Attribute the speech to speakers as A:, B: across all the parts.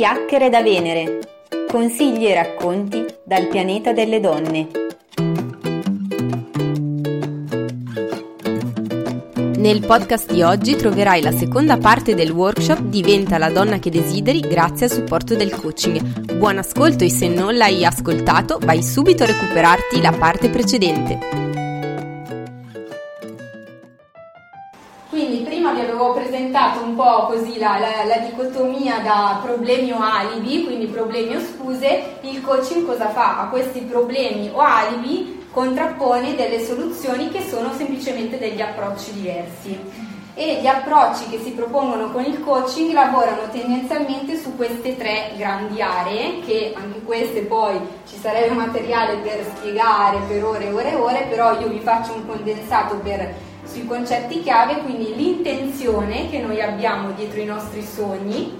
A: Chiacchiere da Venere. Consigli e racconti dal pianeta delle donne. Nel podcast di oggi troverai la seconda parte del workshop Diventa la donna che desideri grazie al supporto del coaching. Buon ascolto e se non l'hai ascoltato vai subito a recuperarti la parte precedente.
B: Presentato un po' così la, la, la, dicotomia da problemi o alibi, quindi problemi o scuse, il coaching cosa fa? A questi problemi o alibi contrappone delle soluzioni che sono semplicemente degli approcci diversi. E gli approcci che si propongono con il coaching lavorano tendenzialmente su queste tre grandi aree, che anche queste poi ci sarebbe materiale per spiegare per ore e ore e ore, però io vi faccio un condensato per sui concetti chiave, quindi l'intenzione che noi abbiamo dietro i nostri sogni,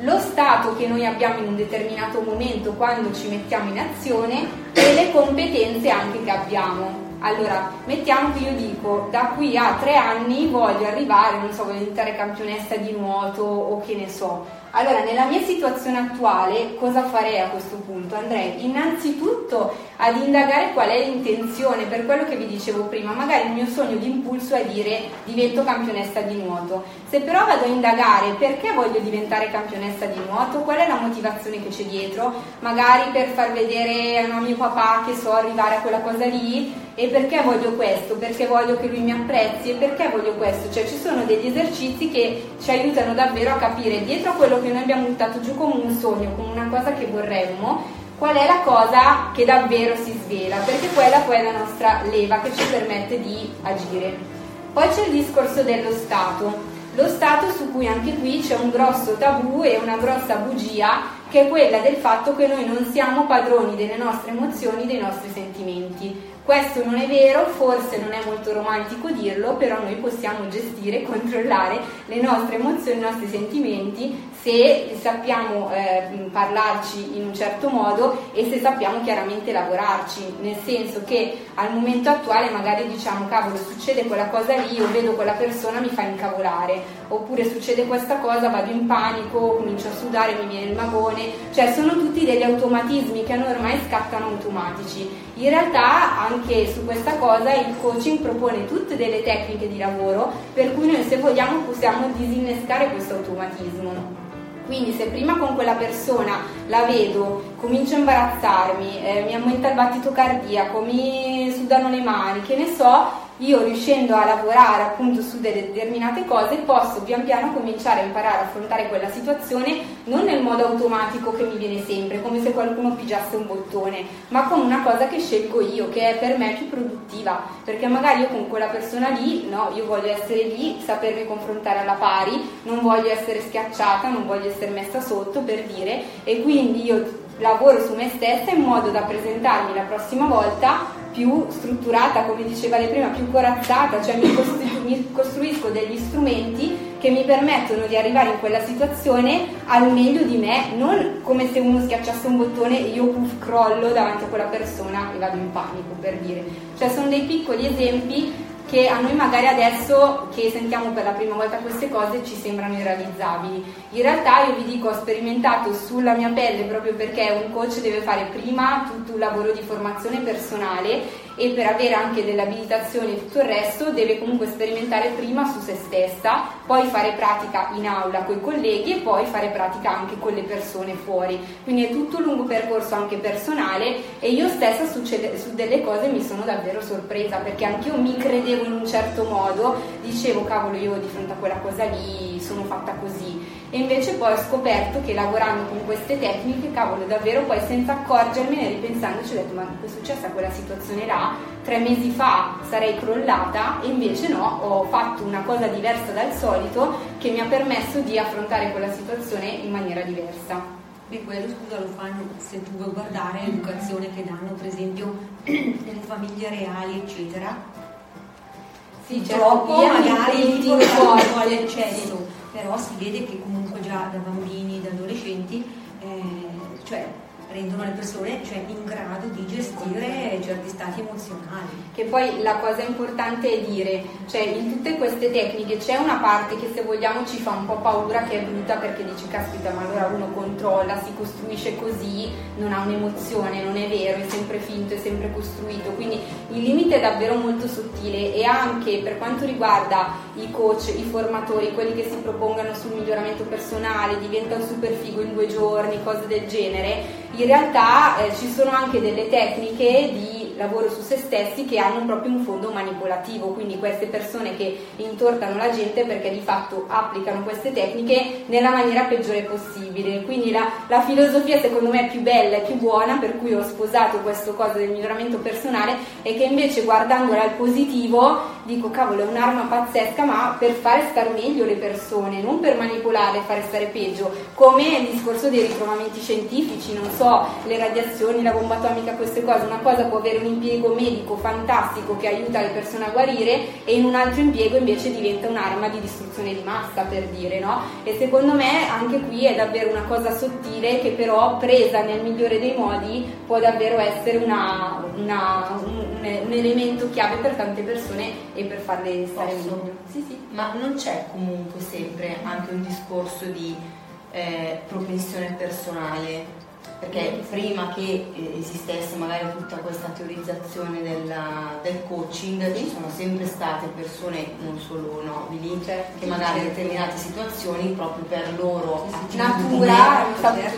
B: lo stato che noi abbiamo in un determinato momento quando ci mettiamo in azione e le competenze anche che abbiamo. Allora, mettiamo che io dico, da qui a tre anni voglio arrivare, non so, voglio diventare campionessa di nuoto o che ne so. Allora, nella mia situazione attuale, cosa farei a questo punto? Andrei innanzitutto ad indagare qual è l'intenzione, per quello che vi dicevo prima, magari il mio sogno di impulso è dire divento campionessa di nuoto. Se però vado a indagare perché voglio diventare campionessa di nuoto, qual è la motivazione che c'è dietro, magari per far vedere a mio papà che so arrivare a quella cosa lì, e perché voglio questo? Perché voglio che lui mi apprezzi e perché voglio questo? Cioè ci sono degli esercizi che ci aiutano davvero a capire dietro a quello che noi abbiamo buttato giù come un sogno, come una cosa che vorremmo, qual è la cosa che davvero si svela, perché quella poi è la nostra leva che ci permette di agire. Poi c'è il discorso dello Stato. Lo Stato su cui anche qui c'è un grosso tabù e una grossa bugia che è quella del fatto che noi non siamo padroni delle nostre emozioni, dei nostri sentimenti. Questo non è vero, forse non è molto romantico dirlo, però noi possiamo gestire e controllare le nostre emozioni, i nostri sentimenti se sappiamo eh, parlarci in un certo modo e se sappiamo chiaramente lavorarci, nel senso che al momento attuale magari diciamo cavolo succede quella cosa lì, io vedo quella persona mi fa incavolare, oppure succede questa cosa, vado in panico, comincio a sudare, mi viene il magone, cioè sono tutti degli automatismi che a noi ormai scattano automatici. In realtà anche su questa cosa il coaching propone tutte delle tecniche di lavoro per cui noi se vogliamo possiamo disinnescare questo automatismo. Quindi se prima con quella persona la vedo, comincio a imbarazzarmi, eh, mi aumenta il battito cardiaco, mi sudano le mani, che ne so, io riuscendo a lavorare appunto su delle determinate cose posso pian piano cominciare a imparare a affrontare quella situazione non nel modo automatico che mi viene sempre, come se qualcuno pigiasse un bottone, ma con una cosa che scelgo io, che è per me più produttiva, perché magari io con quella persona lì, no, io voglio essere lì, sapermi confrontare alla pari, non voglio essere schiacciata, non voglio essere messa sotto per dire, e quindi io lavoro su me stessa in modo da presentarmi la prossima volta più strutturata, come diceva lei prima, più corazzata, cioè mi, costru- mi, costruisco degli strumenti che mi permettono di arrivare in quella situazione al meglio di me, non come se uno schiacciasse un bottone e io puff, crollo davanti a quella persona e vado in panico, per dire. Cioè sono dei piccoli esempi che a noi magari adesso che sentiamo per la prima volta queste cose ci sembrano irrealizzabili. In realtà io vi dico, ho sperimentato sulla mia pelle proprio perché un coach deve fare prima tutto un lavoro di formazione personale e per avere anche dell'abilitazione e tutto il resto deve comunque sperimentare prima su se stessa, poi fare pratica in aula con i colleghi e poi fare pratica anche con le persone fuori. Quindi è tutto un lungo percorso anche personale e io stessa succede, su delle cose mi sono davvero sorpresa perché anche io mi credevo in un certo modo, dicevo cavolo io di fronte a quella cosa lì sono fatta così e invece poi ho scoperto che lavorando con queste tecniche, cavolo, davvero poi senza accorgermene, ripensandoci, ho detto ma che è successa quella situazione là? Tre mesi fa sarei crollata e invece no, ho fatto una cosa diversa dal solito che mi ha permesso di affrontare quella situazione in maniera diversa.
C: E quello scusa lo fanno se tu vuoi guardare l'educazione che danno per esempio nelle famiglie reali eccetera sì, troppo certo, magari ti portano all'eccesso però si vede che comunque già da bambini, da adolescenti, rendono le persone cioè, in grado di gestire certi stati emozionali.
B: Che poi la cosa importante è dire, cioè in tutte queste tecniche c'è una parte che se vogliamo ci fa un po' paura, che è brutta perché dice caspita ma allora uno controlla, si costruisce così, non ha un'emozione, non è vero, è sempre finto, è sempre costruito, quindi il limite è davvero molto sottile e anche per quanto riguarda i coach, i formatori, quelli che si propongano sul miglioramento personale, diventa un super figo in due giorni, cose del genere, in realtà eh, ci sono anche delle tecniche di lavoro su se stessi che hanno proprio un fondo manipolativo, quindi queste persone che intortano la gente perché di fatto applicano queste tecniche nella maniera peggiore possibile. Quindi la, la filosofia secondo me è più bella e più buona, per cui ho sposato questo cosa del miglioramento personale e che invece guardandola al positivo dico cavolo è un'arma pazzesca ma per fare star meglio le persone, non per manipolarle e fare stare peggio, come il discorso dei ritrovamenti scientifici, non so, le radiazioni, la bomba atomica, queste cose, una cosa può avere un un impiego medico fantastico che aiuta le persone a guarire e in un altro impiego invece diventa un'arma di distruzione di massa per dire no? E secondo me anche qui è davvero una cosa sottile che però presa nel migliore dei modi può davvero essere una, una, un, un, elemento chiave per tante persone e per farle stare meglio.
D: Sì, sì. Ma non c'è comunque sempre anche un discorso di eh, propensione personale perché prima che eh, esistesse magari tutta questa teorizzazione della, del coaching ci sono sempre state persone non solo nobili certo, che magari in determinate situazioni proprio per loro
B: natura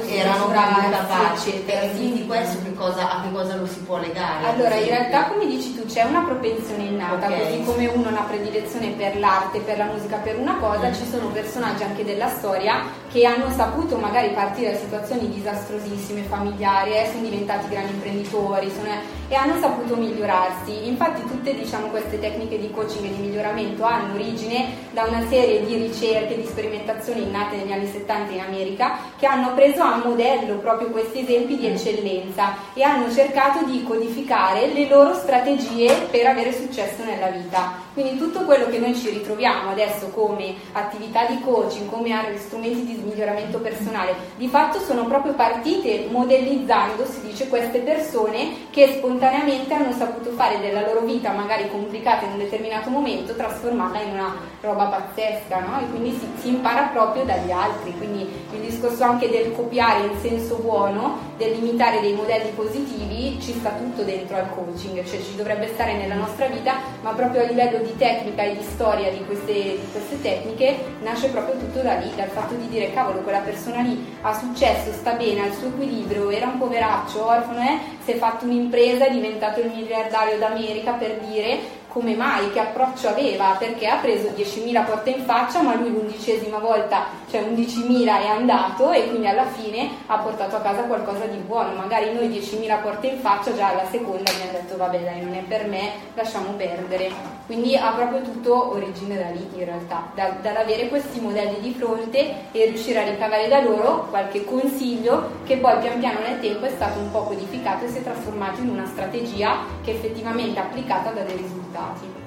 D: erano più capaci per quindi questo che cosa, a che cosa lo si può legare
B: allora in realtà come dici tu c'è una propensione innata okay. così come uno ha una predilezione per l'arte per la musica per una cosa mm. ci sono personaggi anche della storia che hanno saputo magari partire da situazioni disastrosissime bellissime familiari, eh, sono diventati grandi imprenditori sono, e hanno saputo migliorarsi. Infatti tutte diciamo, queste tecniche di coaching e di miglioramento hanno origine da una serie di ricerche, di sperimentazioni nate negli anni 70 in America che hanno preso a modello proprio questi esempi di eccellenza e hanno cercato di codificare le loro strategie per avere successo nella vita. Quindi tutto quello che noi ci ritroviamo adesso come attività di coaching, come strumenti di miglioramento personale, di fatto sono proprio partite modellizzando, si dice, queste persone che spontaneamente hanno saputo fare della loro vita magari complicata in un determinato momento, trasformarla in una roba pazzesca, no? E quindi si, si impara proprio dagli altri. Quindi il discorso anche del copiare in senso buono, del limitare dei modelli positivi, ci sta tutto dentro al coaching, cioè ci dovrebbe stare nella nostra vita, ma proprio a livello di di tecnica e di storia di queste, di queste, tecniche nasce proprio tutto da lì, dal fatto di dire cavolo quella persona lì ha successo, sta bene, ha il suo equilibrio, era un poveraccio, orfano, eh, si è fatto un'impresa, è diventato il miliardario d'America per dire come mai, che approccio aveva, perché ha preso 10.000 porte in faccia, ma lui l'undicesima volta, cioè 11.000 è andato e quindi alla fine ha portato a casa qualcosa di buono. Magari noi 10.000 porte in faccia, già alla seconda ha detto vabbè dai, non è per me, lasciamo perdere. Quindi ha proprio tutto origine da lì in realtà, da, dall'avere questi modelli di fronte e riuscire a ricavare da loro qualche consiglio che poi pian piano nel tempo è stato un po' codificato e si è trasformato in una strategia che effettivamente applicata dà dei risultati risultati.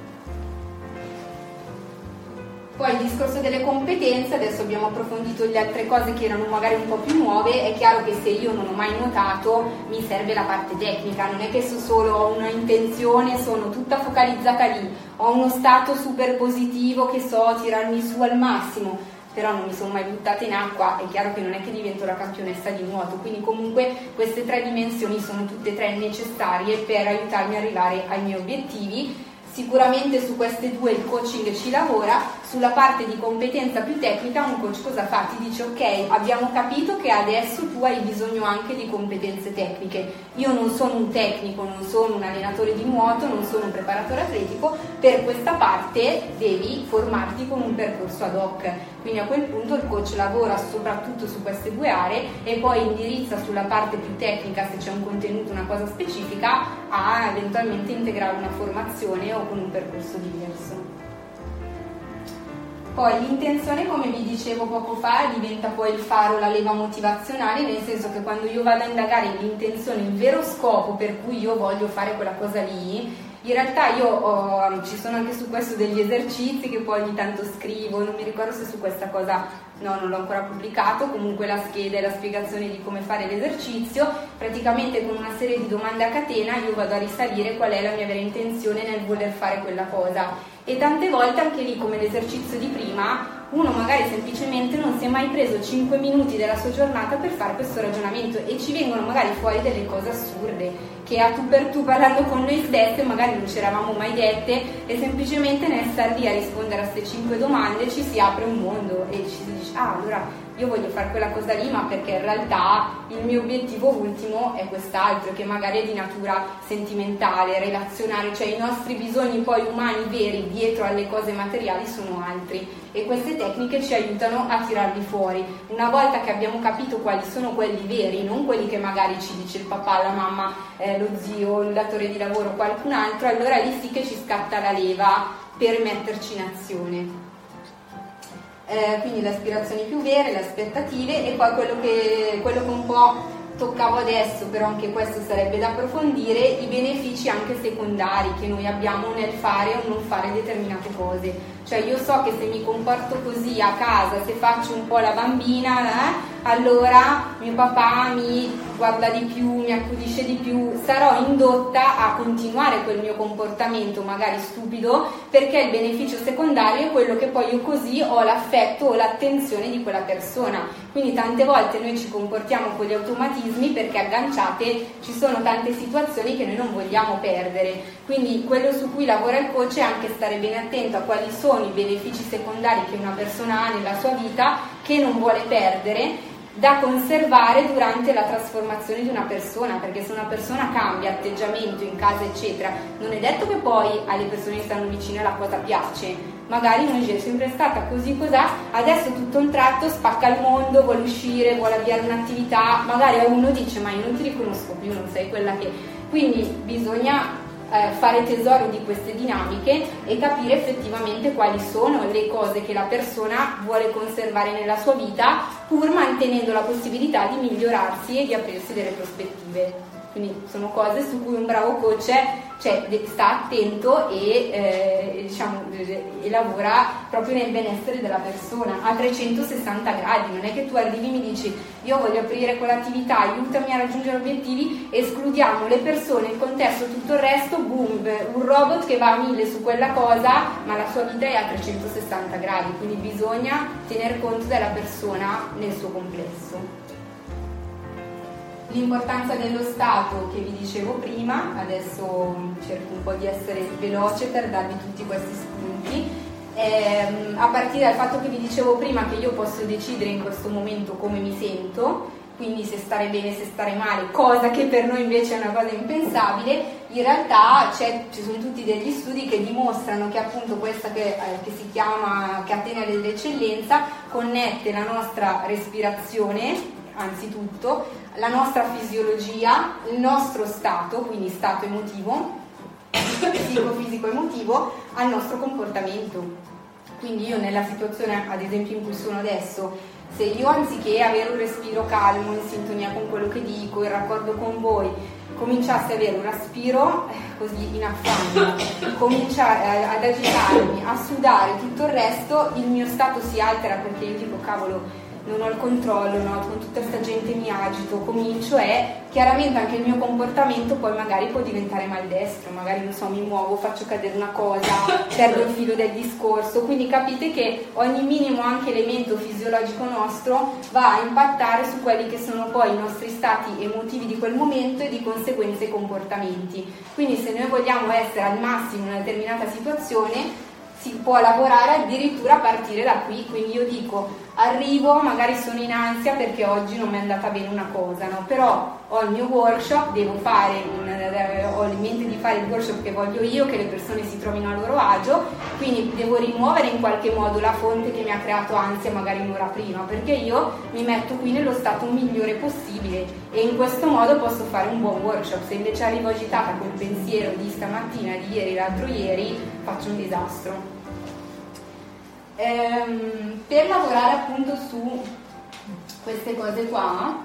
B: Poi il discorso delle competenze, adesso abbiamo approfondito le altre cose che erano magari un po' più nuove, è chiaro che se io non ho mai nuotato mi serve la parte tecnica, non è che so solo ho una intenzione, sono tutta focalizzata lì, ho uno stato super positivo che so tirarmi su al massimo, però non mi sono mai buttata in acqua, è chiaro che non è che divento la campionessa di nuoto, quindi comunque queste tre dimensioni sono tutte e tre necessarie per aiutarmi ad arrivare ai miei obiettivi Sicuramente su queste due il coaching ci lavora, sulla parte di competenza più tecnica un coach cosa fa? Ti dice ok, abbiamo capito che adesso tu hai bisogno anche di competenze tecniche. Io non sono un tecnico, non sono un allenatore di nuoto, non sono un preparatore atletico, per questa parte devi formarti con un percorso ad hoc. Quindi a quel punto il coach lavora soprattutto su queste due aree e poi indirizza sulla parte più tecnica se c'è un contenuto, una cosa specifica, a eventualmente integrare una formazione o con un percorso diverso. Poi l'intenzione, come vi dicevo poco fa, diventa poi il faro, la leva motivazionale, nel senso che quando io vado a indagare l'intenzione, il vero scopo per cui io voglio fare quella cosa lì, in realtà io ho, ci sono anche su questo degli esercizi che poi ogni tanto scrivo, non mi ricordo se su questa cosa no non l'ho ancora pubblicato, comunque la scheda e la spiegazione di come fare l'esercizio, praticamente con una serie di domande a catena io vado a risalire qual è la mia vera intenzione nel voler fare quella cosa e tante volte anche lì come l'esercizio di prima uno magari semplicemente non si è mai preso 5 minuti della sua giornata per fare questo ragionamento e ci vengono magari fuori delle cose assurde che a tu per tu parlando con noi stesse magari non ci eravamo mai dette e semplicemente nel star lì a rispondere a queste 5 domande ci si apre un mondo e ci si dice ah allora io voglio fare quella cosa lì, ma perché in realtà il mio obiettivo ultimo è quest'altro, che magari è di natura sentimentale, relazionale, cioè i nostri bisogni poi umani veri dietro alle cose materiali sono altri e queste tecniche ci aiutano a tirarli fuori. Una volta che abbiamo capito quali sono quelli veri, non quelli che magari ci dice il papà, la mamma, eh, lo zio, il datore di lavoro, qualcun altro, allora lì sì che ci scatta la leva per metterci in azione eh, quindi le aspirazioni più vere, le aspettative e poi quello che, quello che un po' toccavo adesso, però anche questo sarebbe da approfondire, i benefici anche secondari che noi abbiamo nel fare o non fare determinate cose. Cioè io so che se mi comporto così a casa, se faccio un po' la bambina, eh, allora mio papà mi guarda di più, mi accudisce di più, sarò indotta a continuare quel mio comportamento magari stupido perché il beneficio secondario è quello che poi io così ho l'affetto o l'attenzione di quella persona. Quindi tante volte noi ci comportiamo con gli automatismi perché agganciate ci sono tante situazioni che noi non vogliamo perdere. Quindi quello su cui lavora il coach è anche stare bene attento a quali sono i benefici secondari che una persona ha nella sua vita che non vuole perdere da conservare durante la trasformazione di una persona, perché se una persona cambia atteggiamento in casa, eccetera, non è detto che poi alle persone che stanno vicine la cosa piace. Magari non è sempre stata così cos'ha, adesso tutto un tratto spacca il mondo, vuole uscire, vuole avviare un'attività, magari a uno dice ma io non ti riconosco più, non sei quella che... Quindi bisogna eh, fare tesoro di queste dinamiche e capire effettivamente quali sono le cose che la persona vuole conservare nella sua vita pur mantenendo la possibilità di migliorarsi e di aprirsi delle prospettive. Quindi sono cose su cui un bravo coach cioè, sta attento e, eh, diciamo, e, lavora proprio nel benessere della persona a 360 gradi. Non è che tu arrivi e mi dici io voglio aprire quell'attività, aiutami a raggiungere obiettivi, escludiamo le persone, il contesto, tutto il resto, boom, un robot che va a mille su quella cosa, ma la sua vita è a 360 gradi. Quindi bisogna tener conto della persona nel suo complesso l'importanza dello Stato che vi dicevo prima, adesso cerco un po' di essere veloce per darvi tutti questi spunti, eh, a partire dal fatto che vi dicevo prima che io posso decidere in questo momento come mi sento, quindi se stare bene, se stare male, cosa che per noi invece è una cosa impensabile, in realtà ci sono tutti degli studi che dimostrano che appunto questa che, eh, che si chiama catena dell'eccellenza connette la nostra respirazione anzitutto, la nostra fisiologia, il nostro stato, quindi stato emotivo, psicofisico emotivo, al nostro comportamento. Quindi io nella situazione ad esempio in cui sono adesso, se io anziché avere un respiro calmo, in sintonia con quello che dico, in raccordo con voi, cominciassi ad avere un respiro eh, così in affanno, cominciare eh, ad agitarmi, a sudare, tutto il resto, il mio stato si altera perché io dico cavolo non ho il controllo, no? con tutta questa gente mi agito, comincio e chiaramente anche il mio comportamento poi magari può diventare maldestro, magari non so, mi muovo, faccio cadere una cosa, perdo il filo del discorso, quindi capite che ogni minimo anche elemento fisiologico nostro va a impattare su quelli che sono poi i nostri stati emotivi di quel momento e di conseguenza i comportamenti. Quindi se noi vogliamo essere al massimo in una determinata situazione, si può lavorare addirittura a partire da qui, quindi io dico arrivo, magari sono in ansia perché oggi non mi è andata bene una cosa, no? però ho il mio workshop, devo fare, eh, ho in mente di fare il workshop che voglio io, che le persone si trovino a loro agio, quindi devo rimuovere in qualche modo la fonte che mi ha creato ansia magari un'ora prima, perché io mi metto qui nello stato migliore possibile e in questo modo posso fare un buon workshop, se invece arrivo agitata col pensiero di stamattina, di ieri, l'altro ieri, faccio un disastro ehm, per lavorare appunto su queste cose qua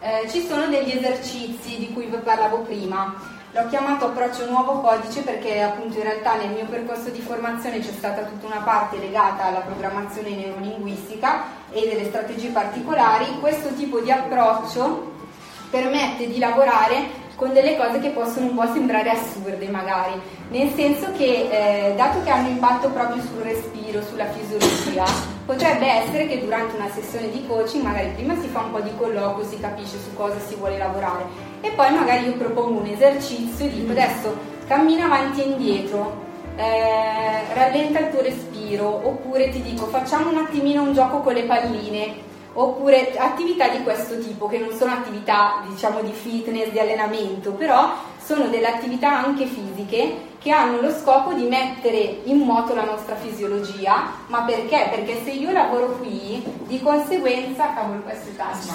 B: eh, ci sono degli esercizi di cui vi parlavo prima. L'ho chiamato approccio nuovo codice perché appunto in realtà nel mio percorso di formazione c'è stata tutta una parte legata alla programmazione neurolinguistica e delle strategie particolari. Questo tipo di approccio permette di lavorare con delle cose che possono un po' sembrare assurde magari, nel senso che eh, dato che hanno impatto proprio sul respiro, sulla fisiologia, potrebbe essere che durante una sessione di coaching magari prima si fa un po' di colloquio, si capisce su cosa si vuole lavorare. E poi magari io propongo un esercizio, dico adesso cammina avanti e indietro, eh, rallenta il tuo respiro oppure ti dico facciamo un attimino un gioco con le palline oppure attività di questo tipo che non sono attività diciamo di fitness, di allenamento, però sono delle attività anche fisiche che hanno lo scopo di mettere in moto la nostra fisiologia, ma perché? Perché se io lavoro qui, di conseguenza, cavolo questo è tasto,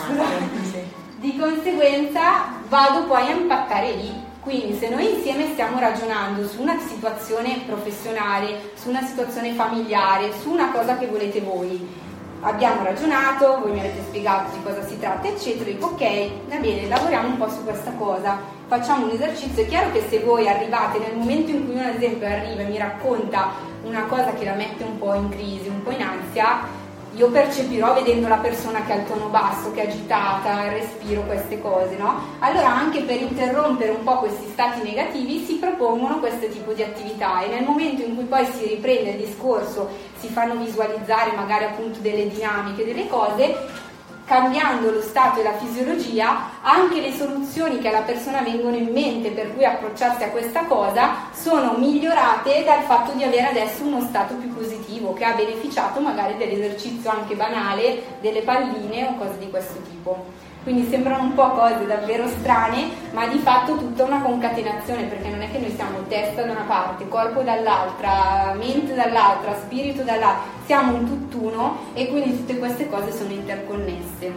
B: di conseguenza vado poi a impattare lì. Quindi se noi insieme stiamo ragionando su una situazione professionale, su una situazione familiare, su una cosa che volete voi, abbiamo ragionato, voi mi avete spiegato di cosa si tratta, eccetera, dico ok, va bene, lavoriamo un po' su questa cosa, facciamo un esercizio, è chiaro che se voi arrivate nel momento in cui uno ad esempio arriva e mi racconta una cosa che la mette un po' in crisi, un po' in ansia, io percepirò vedendo la persona che ha il tono basso, che è agitata, respiro, queste cose, no? Allora anche per interrompere un po' questi stati negativi si propongono questo tipo di attività e nel momento in cui poi si riprende il discorso, si fanno visualizzare magari appunto delle dinamiche, delle cose, cambiando lo stato e la fisiologia, anche le soluzioni che alla persona vengono in mente per cui approcciarsi a questa cosa sono migliorate dal fatto di avere adesso uno stato più positivo che ha beneficiato magari dell'esercizio anche banale, delle palline o cose di questo tipo. Quindi sembrano un po' cose davvero strane, ma di fatto tutta una concatenazione, perché non è che noi siamo testa da una parte, corpo dall'altra, mente dall'altra, spirito dall'altra, siamo un tutt'uno e quindi tutte queste cose sono interconnesse.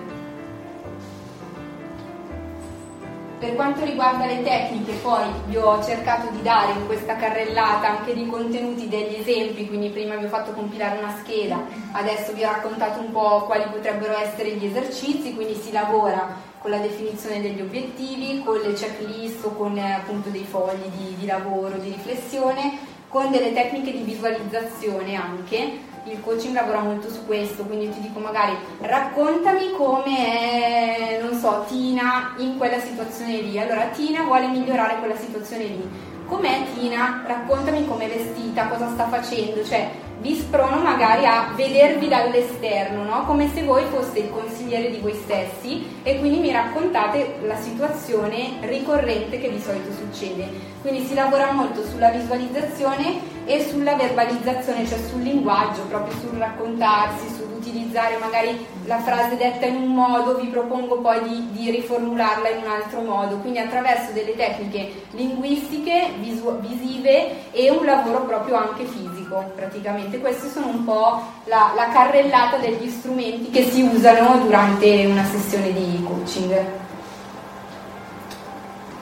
B: Per quanto riguarda le tecniche, poi vi ho cercato di dare in questa carrellata anche di contenuti degli esempi, quindi prima vi ho fatto compilare una scheda, adesso vi ho raccontato un po' quali potrebbero essere gli esercizi, quindi si lavora con la definizione degli obiettivi, con le checklist o con eh, appunto dei fogli di, di lavoro, di riflessione, con delle tecniche di visualizzazione anche, il coaching lavora molto su questo, quindi ti dico magari raccontami come è, non so, Tina in quella situazione lì. Allora Tina vuole migliorare quella situazione lì. Com'è Tina? Raccontami com'è vestita, cosa sta facendo, cioè vi sprono magari a vedervi dall'esterno, no? come se voi foste il consigliere di voi stessi e quindi mi raccontate la situazione ricorrente che di solito succede. Quindi si lavora molto sulla visualizzazione e sulla verbalizzazione, cioè sul linguaggio, proprio sul raccontarsi, sull'utilizzare magari la frase detta in un modo, vi propongo poi di, di riformularla in un altro modo, quindi attraverso delle tecniche linguistiche, visu- visive e un lavoro proprio anche fisico praticamente. Queste sono un po' la, la carrellata degli strumenti che si usano durante una sessione di coaching.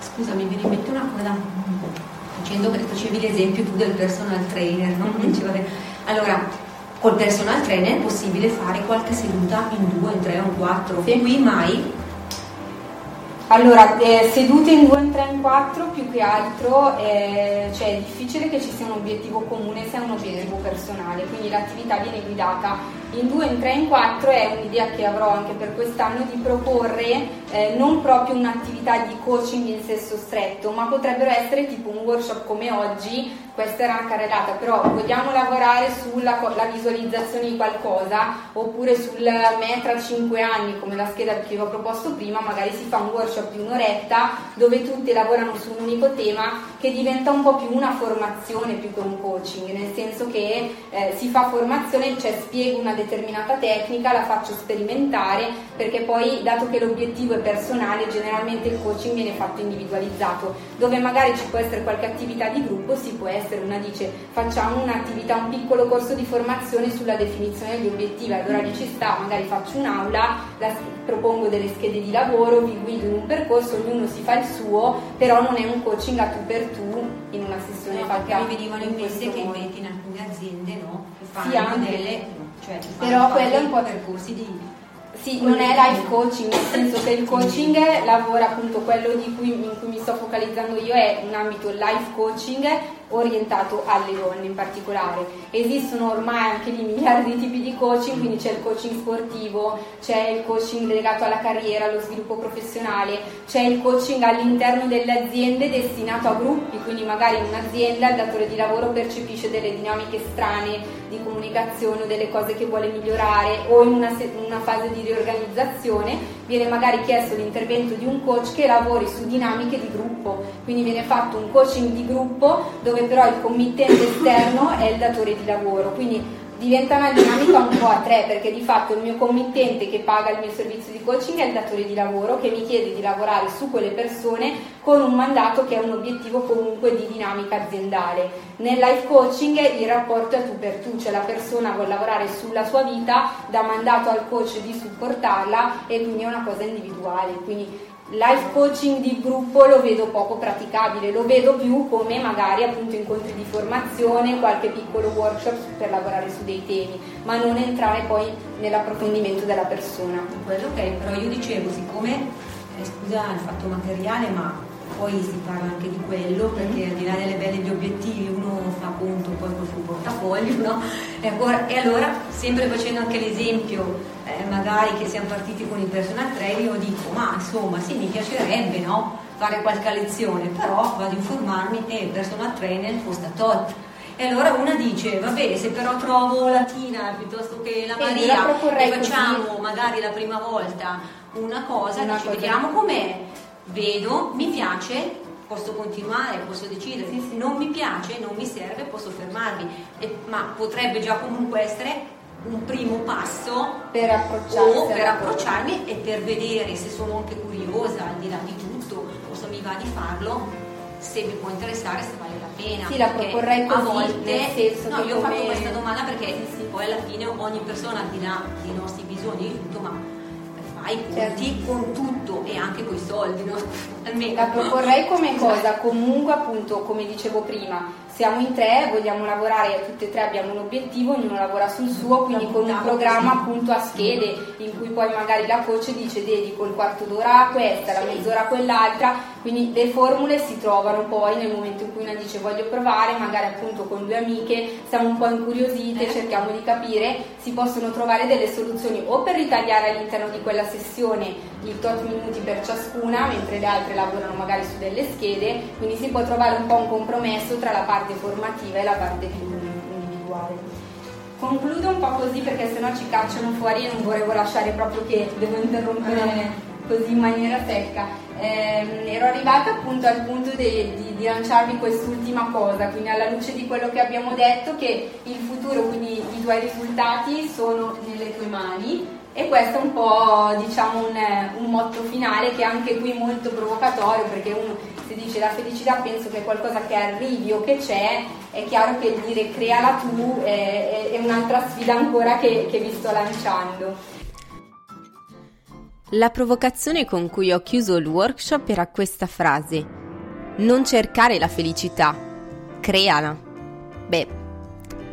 C: Scusa, mi viene una cosa facendo, facevi l'esempio tu del personal trainer, no? Mm-hmm. Allora, col personal trainer è possibile fare qualche seduta in due, in tre o in quattro, sì. qui mai
B: allora, eh, sedute in 2, in 3, in 4 più che altro eh, cioè, è difficile che ci sia un obiettivo comune se è un obiettivo personale, quindi l'attività viene guidata in 2, in 3, in 4 è un'idea che avrò anche per quest'anno di proporre eh, non proprio un'attività di coaching in senso stretto, ma potrebbero essere tipo un workshop come oggi, questa era una carrellata, però vogliamo lavorare sulla visualizzazione di qualcosa oppure sul metra 5 anni come la scheda che vi ho proposto prima, magari si fa un workshop di un'oretta dove tutti lavorano su un unico tema che diventa un po' più una formazione più che un coaching, nel senso che eh, si fa formazione, cioè spiego una determinata tecnica, la faccio sperimentare, perché poi dato che l'obiettivo è personale, generalmente il coaching viene fatto individualizzato, dove magari ci può essere qualche attività di gruppo, si può essere, una dice facciamo un'attività, un piccolo corso di formazione sulla definizione degli obiettivi, allora lì ci sta, magari faccio un'aula, la, propongo delle schede di lavoro, vi guido in un percorso, ognuno si fa il suo, però non è un coaching a tu per tu in una sessione
C: no,
B: fatta.
C: Mi venivano in mente che invece in alcune aziende no, fanno
B: sì,
C: delle cioè
B: però quello è un po'
C: percorsi di
B: Sì, non è life coaching, nel senso che il coaching lavora appunto quello di cui, in cui mi sto focalizzando io è un ambito life coaching orientato alle donne in particolare. Esistono ormai anche lì miliardi di tipi di coaching, quindi c'è il coaching sportivo, c'è il coaching legato alla carriera, allo sviluppo professionale, c'è il coaching all'interno delle aziende destinato a gruppi, quindi magari in un'azienda il datore di lavoro percepisce delle dinamiche strane di comunicazione o delle cose che vuole migliorare o in una, una fase di riorganizzazione viene magari chiesto l'intervento di un coach che lavori su dinamiche di gruppo, quindi viene fatto un coaching di gruppo dove però il committente esterno è il datore di lavoro, quindi diventa una dinamica un po' a tre perché di fatto il mio committente che paga il mio servizio di coaching è il datore di lavoro che mi chiede di lavorare su quelle persone con un mandato che è un obiettivo comunque di dinamica aziendale. Nel life coaching il rapporto è tu per tu, cioè la persona vuole lavorare sulla sua vita, dà mandato al coach di supportarla e quindi è una cosa individuale. Quindi life coaching di gruppo lo vedo poco praticabile, lo vedo più come magari appunto incontri di formazione, qualche piccolo workshop per lavorare su dei temi, ma non entrare poi nell'approfondimento della persona.
C: Quello che però io dicevo, siccome, eh, scusa il fatto materiale, ma poi si parla anche di quello perché al di là delle belle di obiettivi uno fa conto poi col suo portafoglio no? e, allora, sempre facendo anche l'esempio eh, magari che siamo partiti con il personal trainer io dico ma insomma sì mi piacerebbe no? fare qualche lezione però vado a informarmi e il personal trainer costa tot e allora una dice, vabbè, se però trovo la Tina piuttosto che la Maria e facciamo così. magari la prima volta una cosa, una dice, cosa vediamo com'è, vedo, mi piace, posso continuare, posso decidere, sì. non mi piace, non mi serve, posso fermarmi, e, ma potrebbe già comunque essere un primo passo
B: per,
C: o per approcciarmi e per vedere se sono anche curiosa al di là di tutto o se mi va di farlo se mi può interessare se vale la pena
B: sì la proporrei così
C: a volte
B: no,
C: io ho fatto questa domanda perché sì, sì. poi alla fine ogni persona al di là dei nostri bisogni di tutto ma fai i conti certo. con tutto e anche con i soldi, no?
B: Almeno. La proporrei come cosa, comunque appunto come dicevo prima, siamo in tre, vogliamo lavorare, tutte e tre abbiamo un obiettivo, ognuno lavora sul suo, quindi con un programma appunto a schede in cui poi magari la coach dice dedico il quarto d'ora a questa, la mezz'ora a quell'altra, quindi le formule si trovano poi nel momento in cui una dice voglio provare, magari appunto con due amiche, siamo un po' incuriosite, cerchiamo di capire, si possono trovare delle soluzioni o per ritagliare all'interno di quella sessione il tot minuti per ciascuna, mentre le altre lavorano magari su delle schede, quindi si può trovare un po' un compromesso tra la parte formativa e la parte più individuale. Concludo un po' così perché sennò ci cacciano fuori e non volevo lasciare proprio che devo interrompere così in maniera secca. Eh, ero arrivata appunto al punto di, di, di, lanciarvi quest'ultima cosa, quindi alla luce di quello che abbiamo detto, che il futuro, quindi i tuoi risultati sono nelle tue mani e questo è un po' diciamo un, un, motto finale che è anche qui molto provocatorio perché uno si dice la felicità penso che è qualcosa che arrivi o che c'è, è chiaro che dire creala tu è, è un'altra sfida ancora che, che vi sto lanciando.
A: La provocazione con cui ho chiuso il workshop era questa frase. Non cercare la felicità, creala. Beh,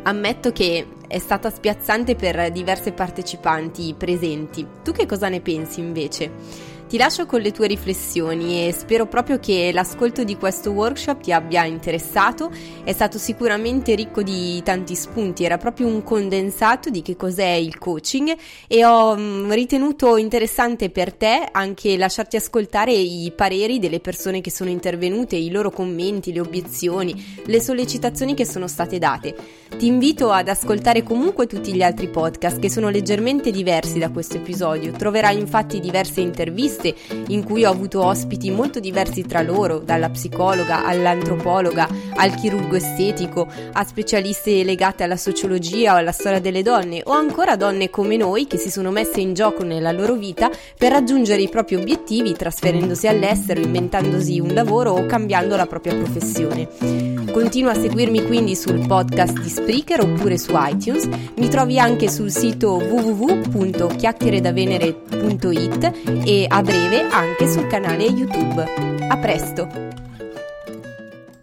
A: ammetto che è stata spiazzante per diverse partecipanti presenti. Tu che cosa ne pensi invece? Ti lascio con le tue riflessioni e spero proprio che l'ascolto di questo workshop ti abbia interessato. È stato sicuramente ricco di tanti spunti, era proprio un condensato di che cos'è il coaching e ho mm, ritenuto interessante per te anche lasciarti ascoltare i pareri delle persone che sono intervenute, i loro commenti, le obiezioni, le sollecitazioni che sono state date. Ti invito ad ascoltare comunque tutti gli altri podcast che sono leggermente diversi da questo episodio. Troverai infatti diverse interviste interviste in cui ho avuto ospiti molto diversi tra loro, dalla psicologa all'antropologa, al chirurgo estetico, a specialiste legate alla sociologia o alla storia delle donne, o ancora donne come noi che si sono messe in gioco nella loro vita per raggiungere i propri obiettivi, trasferendosi all'estero, inventandosi un lavoro o cambiando la propria professione. Continua a seguirmi quindi sul podcast di Spreaker oppure su iTunes. Mi trovi anche sul sito www.chiacchieredavenere.it e a breve anche sul canale YouTube. A presto!